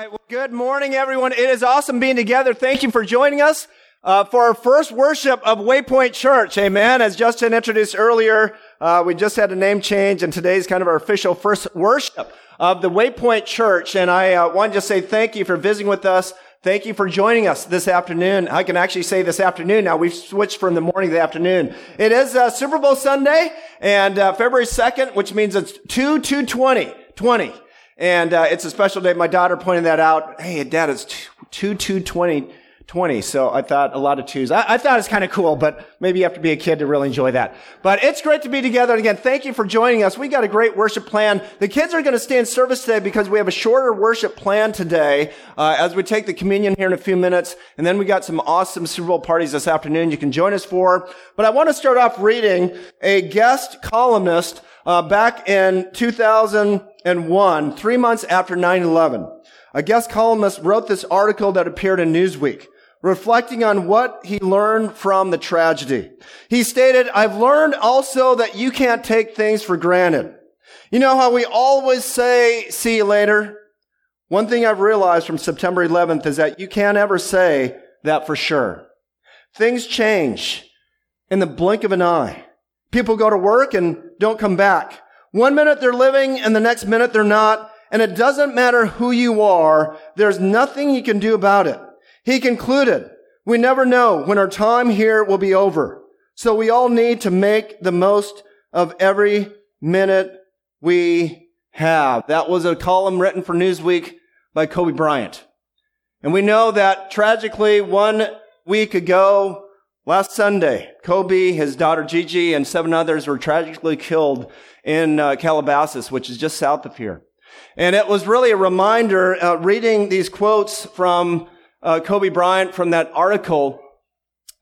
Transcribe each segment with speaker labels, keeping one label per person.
Speaker 1: right. Well, good morning, everyone. It is awesome being together. Thank you for joining us uh, for our first worship of Waypoint Church. Amen. As Justin introduced earlier, uh, we just had a name change, and today's kind of our official first worship of the Waypoint Church. And I uh, want to just say thank you for visiting with us. Thank you for joining us this afternoon. I can actually say this afternoon now. We've switched from the morning to the afternoon. It is uh, Super Bowl Sunday and uh, February 2nd, which means it's 2 2 20. 20. And uh, it's a special day. My daughter pointed that out. Hey, Dad, it's 2 2 20. 20. So I thought a lot of twos. I, I thought it's kind of cool, but maybe you have to be a kid to really enjoy that. But it's great to be together. And again, thank you for joining us. We got a great worship plan. The kids are going to stay in service today because we have a shorter worship plan today uh, as we take the communion here in a few minutes. And then we got some awesome Super Bowl parties this afternoon you can join us for. But I want to start off reading a guest columnist uh, back in 2001, three months after 9-11. A guest columnist wrote this article that appeared in Newsweek reflecting on what he learned from the tragedy. He stated, I've learned also that you can't take things for granted. You know how we always say, see you later? One thing I've realized from September 11th is that you can't ever say that for sure. Things change in the blink of an eye. People go to work and don't come back. One minute they're living and the next minute they're not. And it doesn't matter who you are. There's nothing you can do about it. He concluded, we never know when our time here will be over. So we all need to make the most of every minute we have. That was a column written for Newsweek by Kobe Bryant. And we know that tragically one week ago, last Sunday, Kobe, his daughter Gigi, and seven others were tragically killed in uh, Calabasas, which is just south of here. And it was really a reminder, uh, reading these quotes from uh, Kobe Bryant from that article,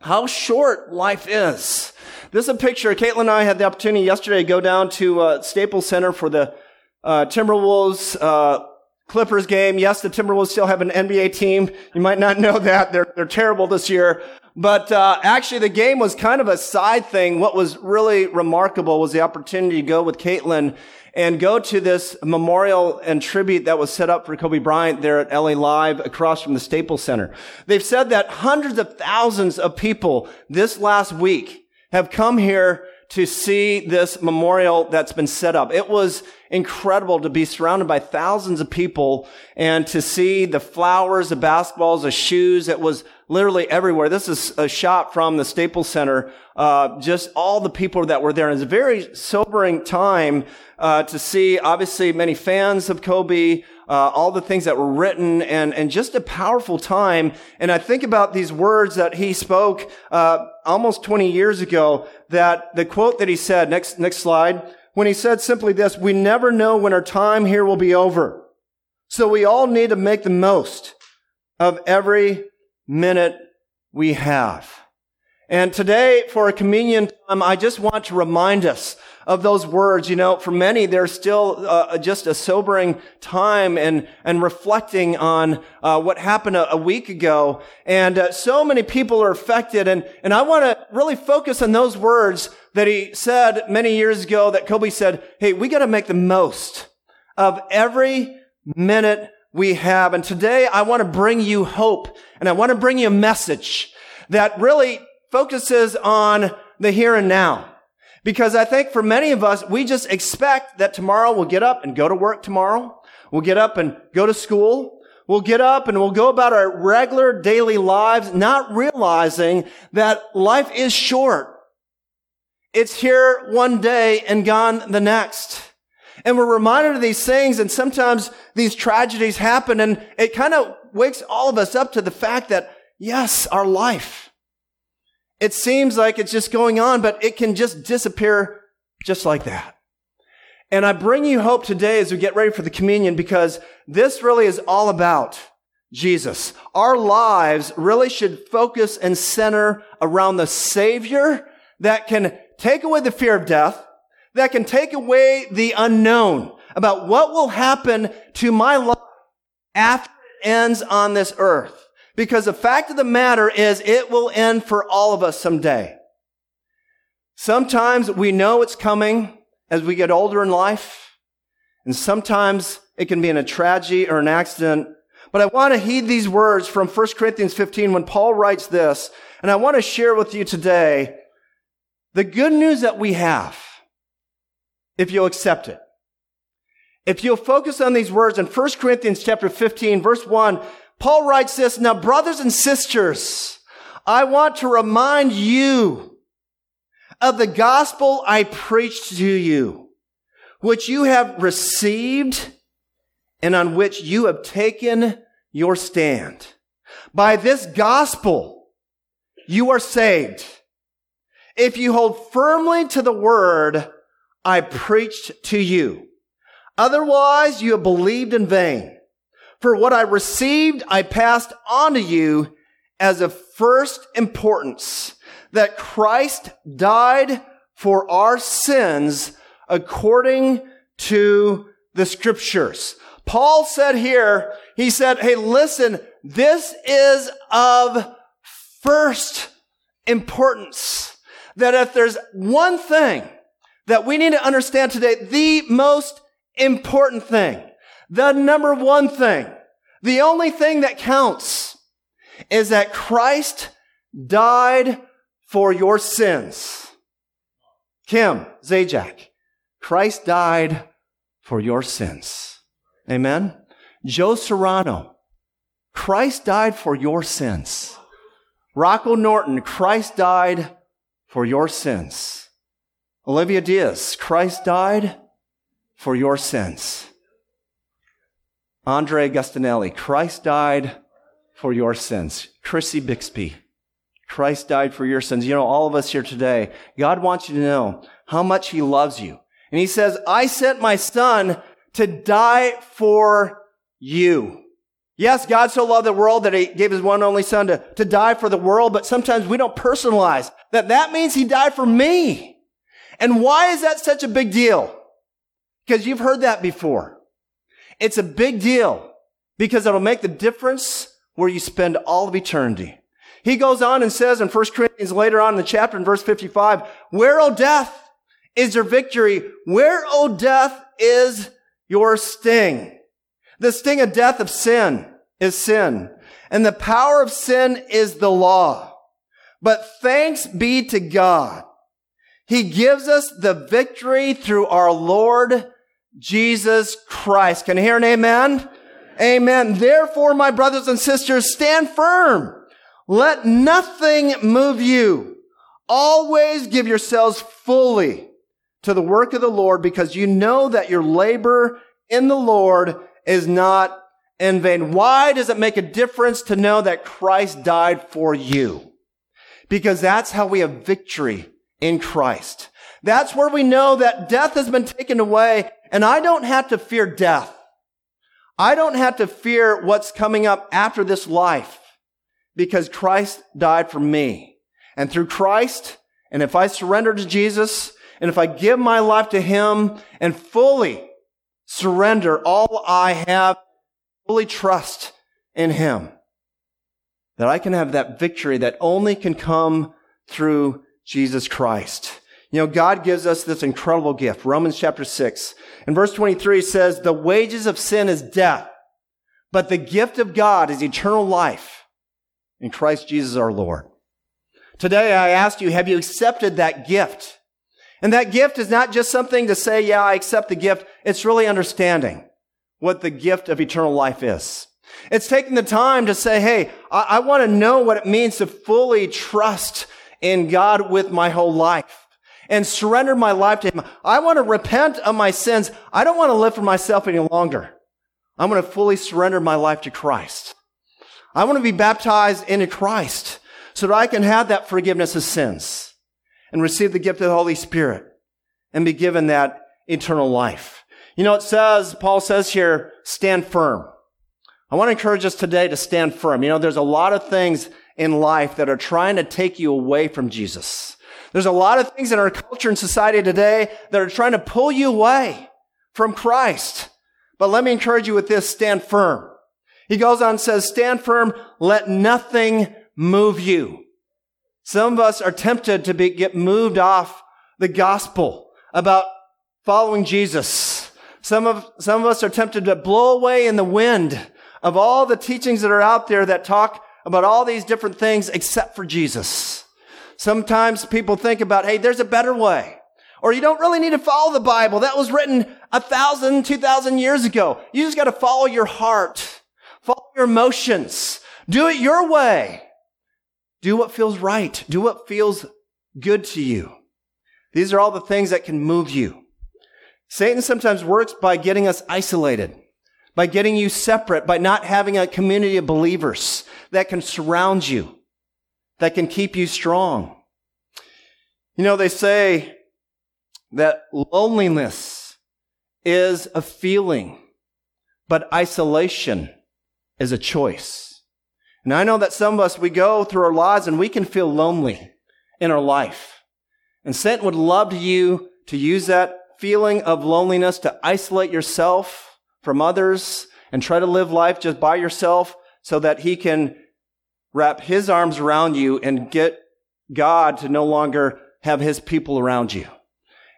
Speaker 1: how short life is. This is a picture. Caitlin and I had the opportunity yesterday to go down to uh, Staples Center for the uh, Timberwolves uh, Clippers game. Yes, the Timberwolves still have an NBA team. You might not know that. They're, they're terrible this year. But uh, actually, the game was kind of a side thing. What was really remarkable was the opportunity to go with Caitlin and go to this memorial and tribute that was set up for Kobe Bryant there at LA Live across from the Staples Center. They've said that hundreds of thousands of people this last week have come here to see this memorial that's been set up. It was incredible to be surrounded by thousands of people and to see the flowers, the basketballs, the shoes. It was literally everywhere. This is a shot from the Staples Center. Uh, just all the people that were there. And it's a very sobering time uh, to see, obviously, many fans of Kobe, uh, all the things that were written, and and just a powerful time. And I think about these words that he spoke uh, almost 20 years ago. That the quote that he said. Next next slide. When he said simply this: "We never know when our time here will be over, so we all need to make the most of every minute we have." And today, for a communion time, I just want to remind us of those words. You know, for many, there's still uh, just a sobering time and, and reflecting on uh, what happened a, a, week ago. And uh, so many people are affected. And, and I want to really focus on those words that he said many years ago that Kobe said, Hey, we got to make the most of every minute we have. And today I want to bring you hope and I want to bring you a message that really focuses on the here and now. Because I think for many of us, we just expect that tomorrow we'll get up and go to work tomorrow. We'll get up and go to school. We'll get up and we'll go about our regular daily lives, not realizing that life is short. It's here one day and gone the next. And we're reminded of these things and sometimes these tragedies happen and it kind of wakes all of us up to the fact that yes, our life it seems like it's just going on, but it can just disappear just like that. And I bring you hope today as we get ready for the communion because this really is all about Jesus. Our lives really should focus and center around the Savior that can take away the fear of death, that can take away the unknown about what will happen to my life after it ends on this earth. Because the fact of the matter is it will end for all of us someday. Sometimes we know it's coming as we get older in life. And sometimes it can be in a tragedy or an accident. But I want to heed these words from 1 Corinthians 15 when Paul writes this, and I want to share with you today the good news that we have, if you'll accept it. If you'll focus on these words in 1 Corinthians chapter 15, verse 1, Paul writes this, Now brothers and sisters, I want to remind you of the gospel I preached to you, which you have received and on which you have taken your stand. By this gospel, you are saved. If you hold firmly to the word I preached to you. Otherwise, you have believed in vain. For what I received, I passed on to you as of first importance that Christ died for our sins according to the scriptures. Paul said here, he said, Hey, listen, this is of first importance. That if there's one thing that we need to understand today, the most important thing, the number one thing, the only thing that counts is that Christ died for your sins. Kim, Zajac, Christ died for your sins. Amen. Joe Serrano, Christ died for your sins. Rocco Norton, Christ died for your sins. Olivia Diaz, Christ died for your sins. Andre Gustinelli, Christ died for your sins. Chrissy Bixby, Christ died for your sins. You know, all of us here today, God wants you to know how much He loves you. And He says, I sent my son to die for you. Yes, God so loved the world that he gave his one only son to, to die for the world, but sometimes we don't personalize that that means he died for me. And why is that such a big deal? Because you've heard that before. It's a big deal because it'll make the difference where you spend all of eternity. He goes on and says in 1 Corinthians later on in the chapter in verse 55, where, O death, is your victory? Where, O death, is your sting? The sting of death of sin is sin. And the power of sin is the law. But thanks be to God. He gives us the victory through our Lord Jesus Christ. Can you hear an amen? Amen. Therefore, my brothers and sisters, stand firm. Let nothing move you. Always give yourselves fully to the work of the Lord because you know that your labor in the Lord is not in vain. Why does it make a difference to know that Christ died for you? Because that's how we have victory in Christ. That's where we know that death has been taken away and I don't have to fear death. I don't have to fear what's coming up after this life because Christ died for me. And through Christ, and if I surrender to Jesus, and if I give my life to Him and fully surrender all I have, fully trust in Him. That I can have that victory that only can come through Jesus Christ. You know, God gives us this incredible gift. Romans chapter 6. In verse 23 says, the wages of sin is death, but the gift of God is eternal life in Christ Jesus our Lord. Today I ask you, have you accepted that gift? And that gift is not just something to say, yeah, I accept the gift. It's really understanding what the gift of eternal life is. It's taking the time to say, hey, I, I want to know what it means to fully trust in God with my whole life and surrender my life to Him. I want to repent of my sins. I don't want to live for myself any longer. I'm going to fully surrender my life to Christ. I want to be baptized into Christ so that I can have that forgiveness of sins and receive the gift of the Holy Spirit and be given that eternal life. You know, it says, Paul says here, stand firm. I want to encourage us today to stand firm. You know, there's a lot of things in life that are trying to take you away from Jesus. There's a lot of things in our culture and society today that are trying to pull you away from Christ. But let me encourage you with this, stand firm. He goes on and says, stand firm, let nothing move you. Some of us are tempted to be, get moved off the gospel about following Jesus. Some of, some of us are tempted to blow away in the wind of all the teachings that are out there that talk about all these different things except for Jesus. Sometimes people think about, hey, there's a better way. Or you don't really need to follow the Bible. That was written a thousand, two thousand years ago. You just got to follow your heart. Follow your emotions. Do it your way. Do what feels right. Do what feels good to you. These are all the things that can move you. Satan sometimes works by getting us isolated, by getting you separate, by not having a community of believers that can surround you, that can keep you strong. You know, they say that loneliness is a feeling, but isolation is a choice. And I know that some of us, we go through our lives and we can feel lonely in our life. And Satan would love you to use that feeling of loneliness to isolate yourself from others and try to live life just by yourself so that he can wrap his arms around you and get God to no longer have his people around you.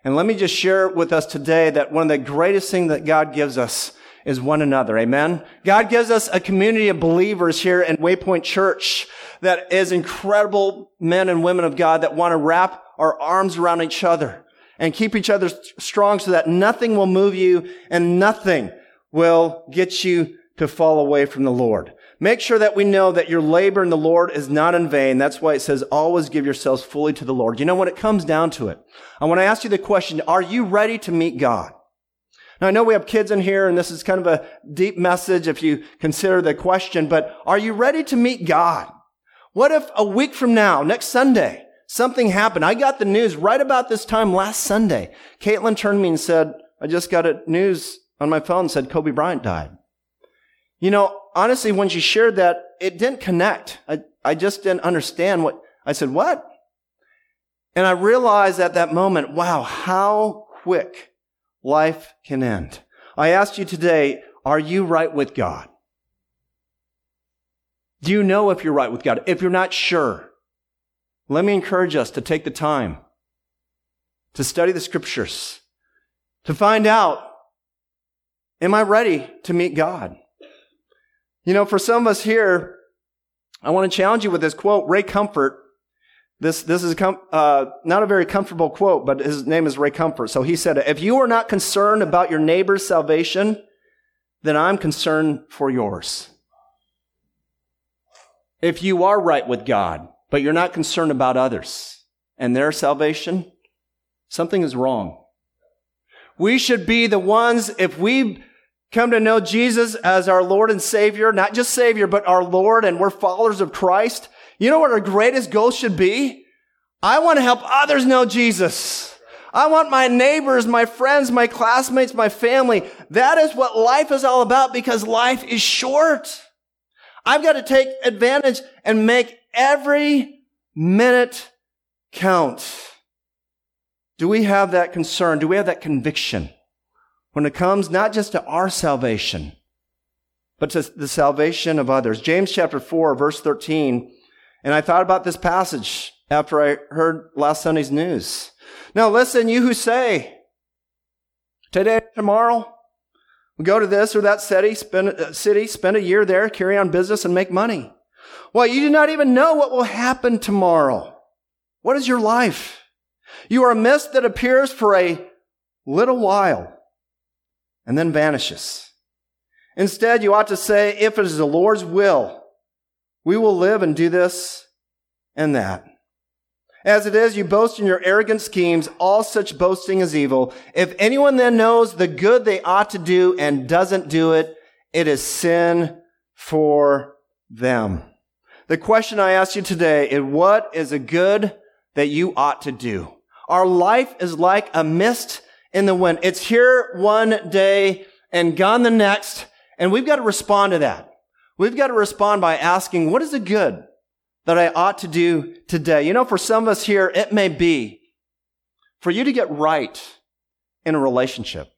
Speaker 1: And let me just share with us today that one of the greatest things that God gives us is one another. Amen. God gives us a community of believers here in Waypoint Church that is incredible men and women of God that want to wrap our arms around each other and keep each other strong so that nothing will move you and nothing will get you to fall away from the Lord. Make sure that we know that your labor in the Lord is not in vain. That's why it says always give yourselves fully to the Lord. You know, when it comes down to it, I want to ask you the question, are you ready to meet God? Now, I know we have kids in here and this is kind of a deep message if you consider the question, but are you ready to meet God? What if a week from now, next Sunday, something happened? I got the news right about this time last Sunday. Caitlin turned me and said, I just got a news on my phone said Kobe Bryant died. You know, honestly, when she shared that, it didn't connect. I, I just didn't understand what, I said, what? And I realized at that moment, wow, how quick life can end. I asked you today, are you right with God? Do you know if you're right with God? If you're not sure, let me encourage us to take the time to study the scriptures, to find out, am I ready to meet God? You know, for some of us here, I want to challenge you with this quote, Ray Comfort. This, this is com- uh, not a very comfortable quote, but his name is Ray Comfort. So he said, if you are not concerned about your neighbor's salvation, then I'm concerned for yours. If you are right with God, but you're not concerned about others and their salvation, something is wrong. We should be the ones, if we come to know Jesus as our Lord and Savior, not just Savior, but our Lord, and we're followers of Christ, you know what our greatest goal should be? I want to help others know Jesus. I want my neighbors, my friends, my classmates, my family. That is what life is all about because life is short. I've got to take advantage and make every minute count. Do we have that concern? Do we have that conviction? When it comes not just to our salvation, but to the salvation of others. James chapter 4, verse 13. And I thought about this passage after I heard last Sunday's news. Now listen, you who say, today, tomorrow, we go to this or that city, spend, uh, city, spend a year there, carry on business and make money. Well, you do not even know what will happen tomorrow. What is your life? You are a mist that appears for a little while and then vanishes. Instead, you ought to say, if it is the Lord's will, we will live and do this and that. As it is, you boast in your arrogant schemes. All such boasting is evil. If anyone then knows the good they ought to do and doesn't do it, it is sin for them. The question I ask you today is what is a good that you ought to do? Our life is like a mist in the wind. It's here one day and gone the next. And we've got to respond to that. We've got to respond by asking, what is the good that I ought to do today? You know, for some of us here, it may be for you to get right in a relationship.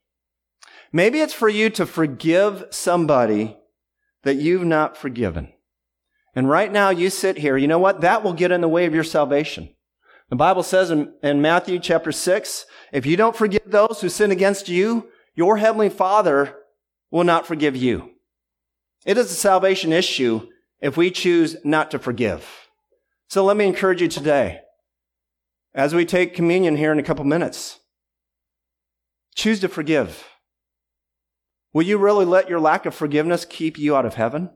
Speaker 1: Maybe it's for you to forgive somebody that you've not forgiven. And right now you sit here, you know what? That will get in the way of your salvation. The Bible says in, in Matthew chapter 6, if you don't forgive those who sin against you, your heavenly Father will not forgive you. It is a salvation issue if we choose not to forgive. So let me encourage you today, as we take communion here in a couple minutes, choose to forgive. Will you really let your lack of forgiveness keep you out of heaven?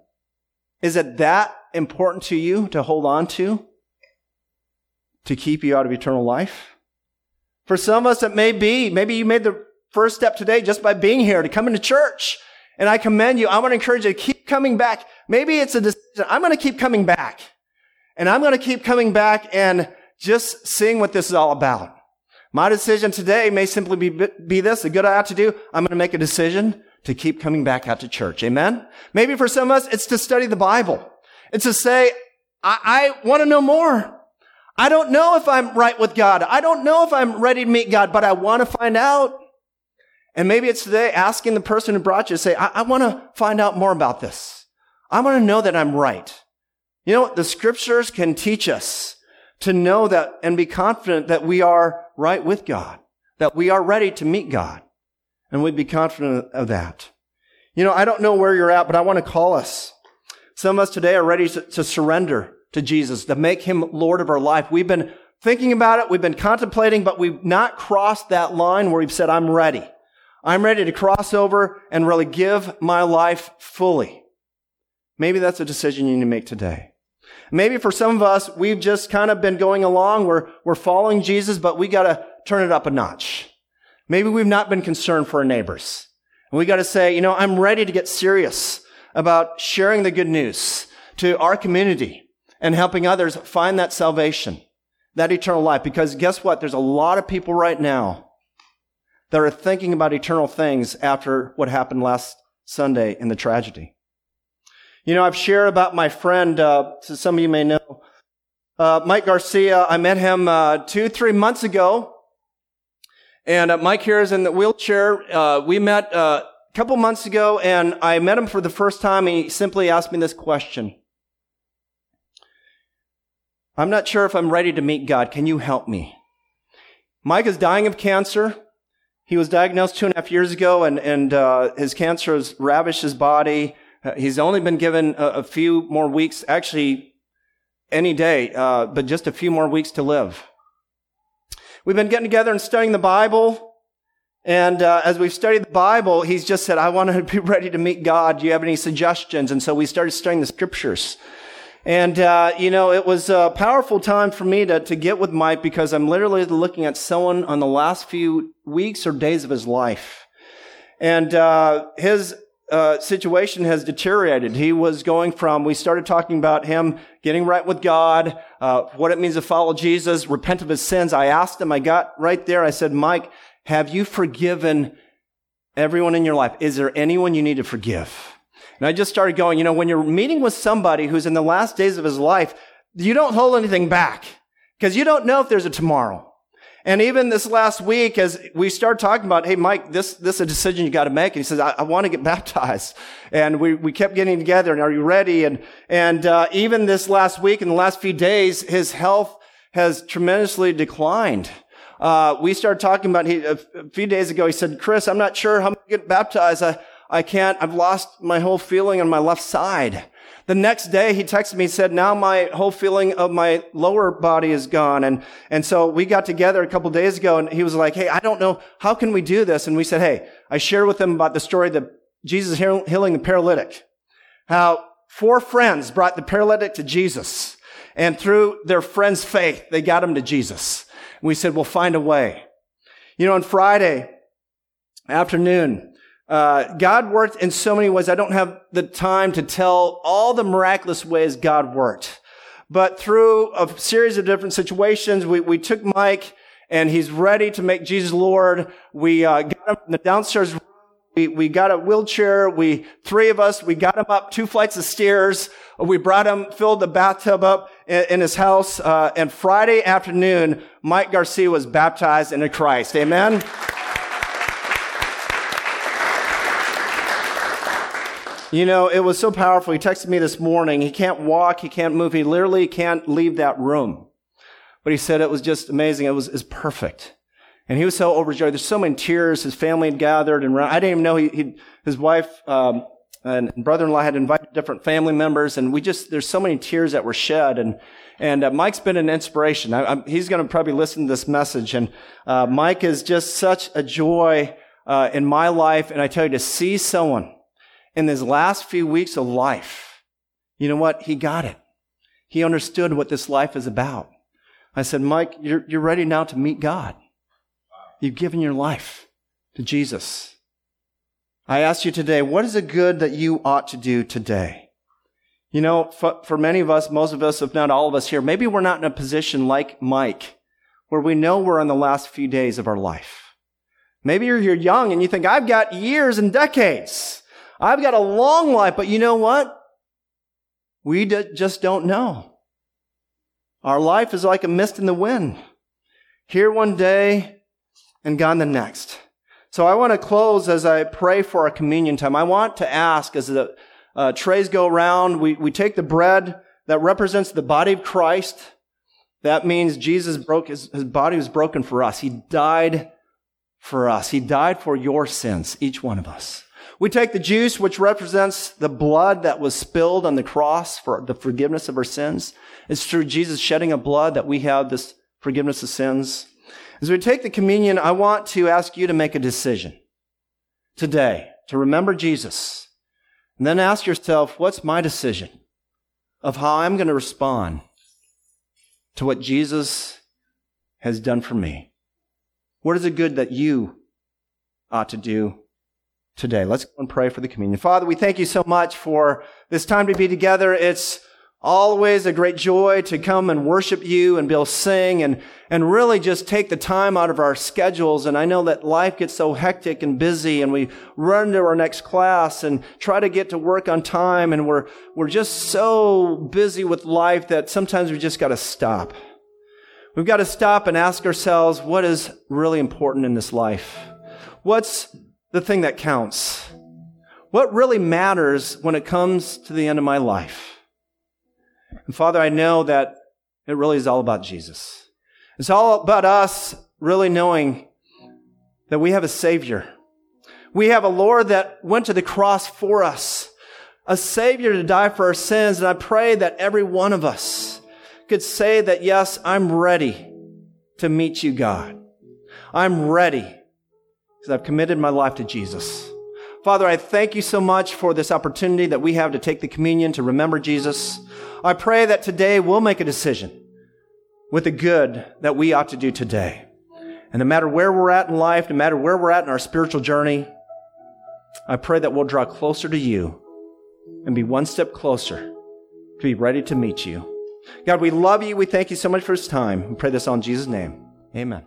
Speaker 1: Is it that important to you to hold on to? To keep you out of eternal life? For some of us, it may be, maybe you made the first step today just by being here to come into church. And I commend you. I want to encourage you to keep coming back. Maybe it's a decision. I'm going to keep coming back. And I'm going to keep coming back and just seeing what this is all about. My decision today may simply be, be this, a good I to do. I'm going to make a decision to keep coming back out to church. Amen? Maybe for some of us, it's to study the Bible. It's to say, I, I want to know more. I don't know if I'm right with God. I don't know if I'm ready to meet God, but I want to find out. And maybe it's today asking the person who brought you to say, I, I want to find out more about this. I want to know that I'm right. You know, the scriptures can teach us to know that and be confident that we are right with God, that we are ready to meet God. And we'd be confident of that. You know, I don't know where you're at, but I want to call us. Some of us today are ready to, to surrender to Jesus, to make him Lord of our life. We've been thinking about it. We've been contemplating, but we've not crossed that line where we've said, I'm ready. I'm ready to cross over and really give my life fully. Maybe that's a decision you need to make today. Maybe for some of us, we've just kind of been going along. We're, we're following Jesus, but we got to turn it up a notch. Maybe we've not been concerned for our neighbors. And we got to say, you know, I'm ready to get serious about sharing the good news to our community and helping others find that salvation, that eternal life. Because guess what? There's a lot of people right now that are thinking about eternal things after what happened last Sunday in the tragedy. You know, I've shared about my friend, uh, some of you may know, uh, Mike Garcia. I met him uh, two, three months ago. And uh, Mike here is in the wheelchair. Uh, we met uh, a couple months ago, and I met him for the first time. He simply asked me this question I'm not sure if I'm ready to meet God. Can you help me? Mike is dying of cancer. He was diagnosed two and a half years ago, and, and his cancer has ravished his body. Uh, he's only been given a, a, few more weeks, actually any day, uh, but just a few more weeks to live. We've been getting together and studying the Bible. And uh, as we've studied the Bible, he's just said, I want to be ready to meet God. Do you have any suggestions? And so we started studying the scriptures. And, uh, you know, it was a powerful time for me to, to get with Mike because I'm literally looking at someone on the last few weeks or days of his life. And uh, his uh, situation has deteriorated. He was going from, we started talking about him getting right with God, uh, what it means to follow Jesus, repent of his sins. I asked him, I got right there, I said, Mike, have you forgiven everyone in your life? Is there anyone you need to forgive? And I just started going, you know, when you're meeting with somebody who's in the last days of his life, you don't hold anything back because you don't know if there's a tomorrow. And even this last week, as we started talking about, hey, Mike, this, this is a decision you got to make. And he says, I, I want to get baptized. And we, we kept getting together and are you ready? And, and, uh, even this last week, in the last few days, his health has tremendously declined. Uh, we started talking about, he, a few days ago, he said, Chris, I'm not sure how I'm going to get baptized. I, I can't, I've lost my whole feeling on my left side. The next day he texted me said, now my whole feeling of my lower body is gone. And, and so we got together a couple days ago and he was like, Hey, I don't know. How can we do this? And we said, Hey, I shared with him about the story that Jesus healing the paralytic. How four friends brought the paralytic to Jesus. And through their friend's faith, they got him to Jesus. And we said, we'll find a way. You know, on Friday afternoon, uh, God worked in so many ways. I don't have the time to tell all the miraculous ways God worked. But through a series of different situations, we, we took Mike and he's ready to make Jesus Lord. We uh, got him in the downstairs room. We, we got a wheelchair. We, three of us, we got him up two flights of stairs. We brought him, filled the bathtub up in, in his house. Uh, and Friday afternoon, Mike Garcia was baptized into Christ. Amen. You know, it was so powerful. He texted me this morning. He can't walk. He can't move. He literally can't leave that room. But he said it was just amazing. It was, it was perfect. And he was so overjoyed. There's so many tears. His family had gathered and I didn't even know he, his wife, um, and brother-in-law had invited different family members, and we just there's so many tears that were shed, and and uh, Mike's been an inspiration. I, he's going to probably listen to this message, and uh, Mike is just such a joy uh, in my life, and I tell you to see someone in his last few weeks of life, you know what? He got it. He understood what this life is about. I said, Mike, you're, you're ready now to meet God. You've given your life to Jesus. I ask you today, what is it good that you ought to do today? You know, for, for, many of us, most of us, if not all of us here, maybe we're not in a position like Mike, where we know we're in the last few days of our life. Maybe you're, you're young and you think, I've got years and decades. I've got a long life, but you know what? We d- just don't know. Our life is like a mist in the wind. Here one day and gone the next. So I want to close as I pray for our communion time. I want to ask as the uh, trays go around, we, we take the bread that represents the body of Christ. That means Jesus broke, his, his body was broken for us. He died for us. He died for your sins, each one of us. We take the juice, which represents the blood that was spilled on the cross for the forgiveness of our sins. It's through Jesus shedding of blood that we have this forgiveness of sins. As we take the communion, I want to ask you to make a decision today to remember Jesus. And then ask yourself, what's my decision of how I'm going to respond to what Jesus has done for me? What is it good that you ought to do today? Let's go and pray for the communion. Father, we thank you so much for this time to be together. It's always a great joy to come and worship you and be able to sing and, and really just take the time out of our schedules. And I know that life gets so hectic and busy and we run to our next class and try to get to work on time. And we're, we're just so busy with life that sometimes we just got to stop. We've got to stop and ask ourselves what is really important in this life? What's the thing that counts? What really matters when it comes to the end of my life? And Father, I know that it really is all about Jesus. It's all about us really knowing that we have a Savior. We have a Lord that went to the cross for us, a Savior to die for our sins. And I pray that every one of us could say that, yes, I'm ready to meet you, God. I'm ready because I've committed my life to Jesus. Father, I thank you so much for this opportunity that we have to take the communion to remember Jesus. I pray that today we'll make a decision with the good that we ought to do today. And no matter where we're at in life, no matter where we're at in our spiritual journey, I pray that we'll draw closer to you and be one step closer to be ready to meet you. God, we love you. We thank you so much for this time. We pray this on Jesus' name. Amen.